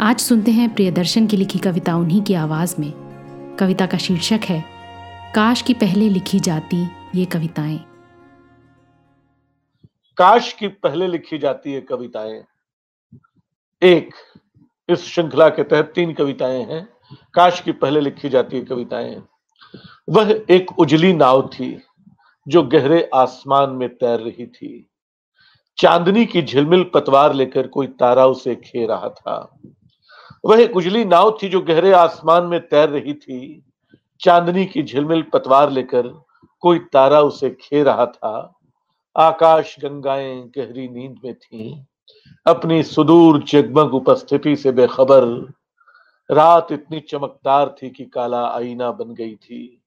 आज सुनते हैं प्रियदर्शन की लिखी कविता उन्हीं की आवाज़ में। कविता का शीर्षक है, काश की पहले लिखी जाती ये कविताएँ। काश की पहले लिखी जाती है कविताएँ। एक, इस श्रृंखला के तहत तीन कविताएँ हैं। काश की पहले लिखी जाती है कविताएँ। वह एक उजली नाव थी, जो गहरे आसमान में तैर रही थी। चांदनी की झिलमिल पतवार लेकर कोई तारा उसे खे रहा था। वह एक उजली नाव थी जो गहरे आसमान में तैर रही थी। चांदनी की झिलमिल पतवार लेकर कोई तारा उसे खे रहा था। आकाश गंगाएँ गहरी नींद में थी। अपनी सुदूर जगमग उपस्थिति से बेखबर रात इतनी चमकदार थी कि काला आईना बन गई थी।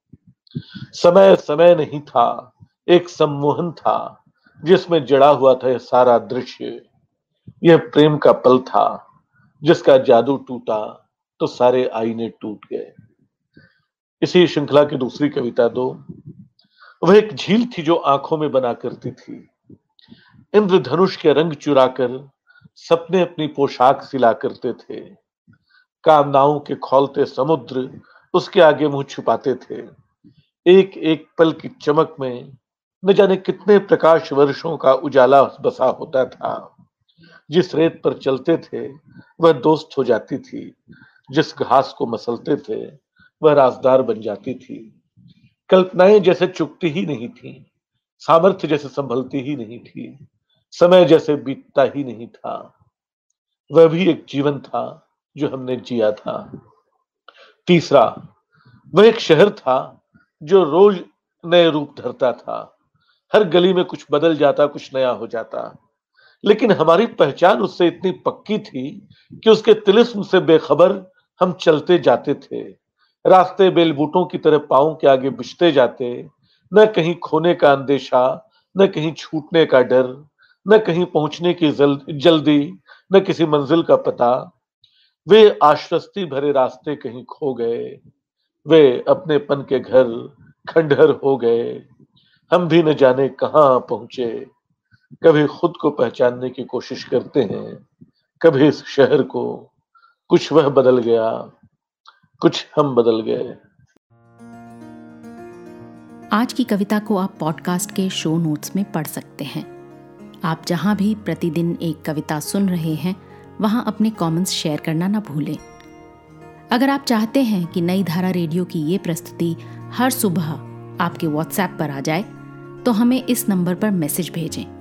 समय समय नहीं था, एक सम्मोहन था, जिसमें जड़ा हुआ था यह सारा दृश्य। यह प्रेम का पल था। जिसका जादू टूटा तो सारे आईने टूट गए। इसी श्रृंखला की दूसरी कविता दो। वह एक झील थी जो आँखों में बना करती थी। इंद्रधनुष के रंग चुराकर सपने अपनी पोशाक सिला करते थे। कामनाओं के खोलते समुद्र उसके आगे मुँह छुपाते थे। एक एक पल की चमक में न जाने कितने प्रकाश वर्षों का उजाला बसा होता था। जिस रेत पर चलते थे, वह दोस्त हो जाती थी। जिस घास को मसलते थे, वह राजदार बन जाती थी। कल्पनाएँ जैसे चुकती ही नहीं थी, सामर्थ्य जैसे संभलती ही नहीं थी, समय जैसे बीतता ही नहीं था। वह भी एक जीवन था जो हमने जिया था। तीसरा, वह एक शहर था जो रोज नए रूप धरता था। हर गली में कुछ बदल जाता, कुछ नया हो जाता। लेकिन हमारी पहचान उससे इतनी पक्की थी कि उसके तिलिस्म से बेखबर हम चलते जाते थे। रास्ते बेलबूटों की तरह पाओ के आगे बिछते जाते। न कहीं खोने का अंदेशा, न कहीं छूटने का डर, न कहीं पहुँचने की जल्दी, न किसी मंजिल का पता। वे आश्वस्ति भरे रास्ते कहीं खो गए। वे अपने पन के घर खंडहर हो गए। हम भी न जाने कहाँ पहुँचे। कभी खुद को पहचानने की कोशिश करते हैं, कभी इस शहर को, कुछ वह बदल गया, कुछ हम बदल गए। आज की कविता को आप पॉडकास्ट के शो नोट्स में पढ़ सकते हैं। आप जहाँ भी प्रतिदिन एक कविता सुन रहे हैं, वहाँ अपने कमेंट्स शेयर करना ना भूलें। अगर आप चाहते हैं कि नई धारा रेडियो की ये प्रस्तुति हर सुबह आपके व्हाट्सएप पर आ जाए तो हमें इस नंबर पर मैसेज भेजें।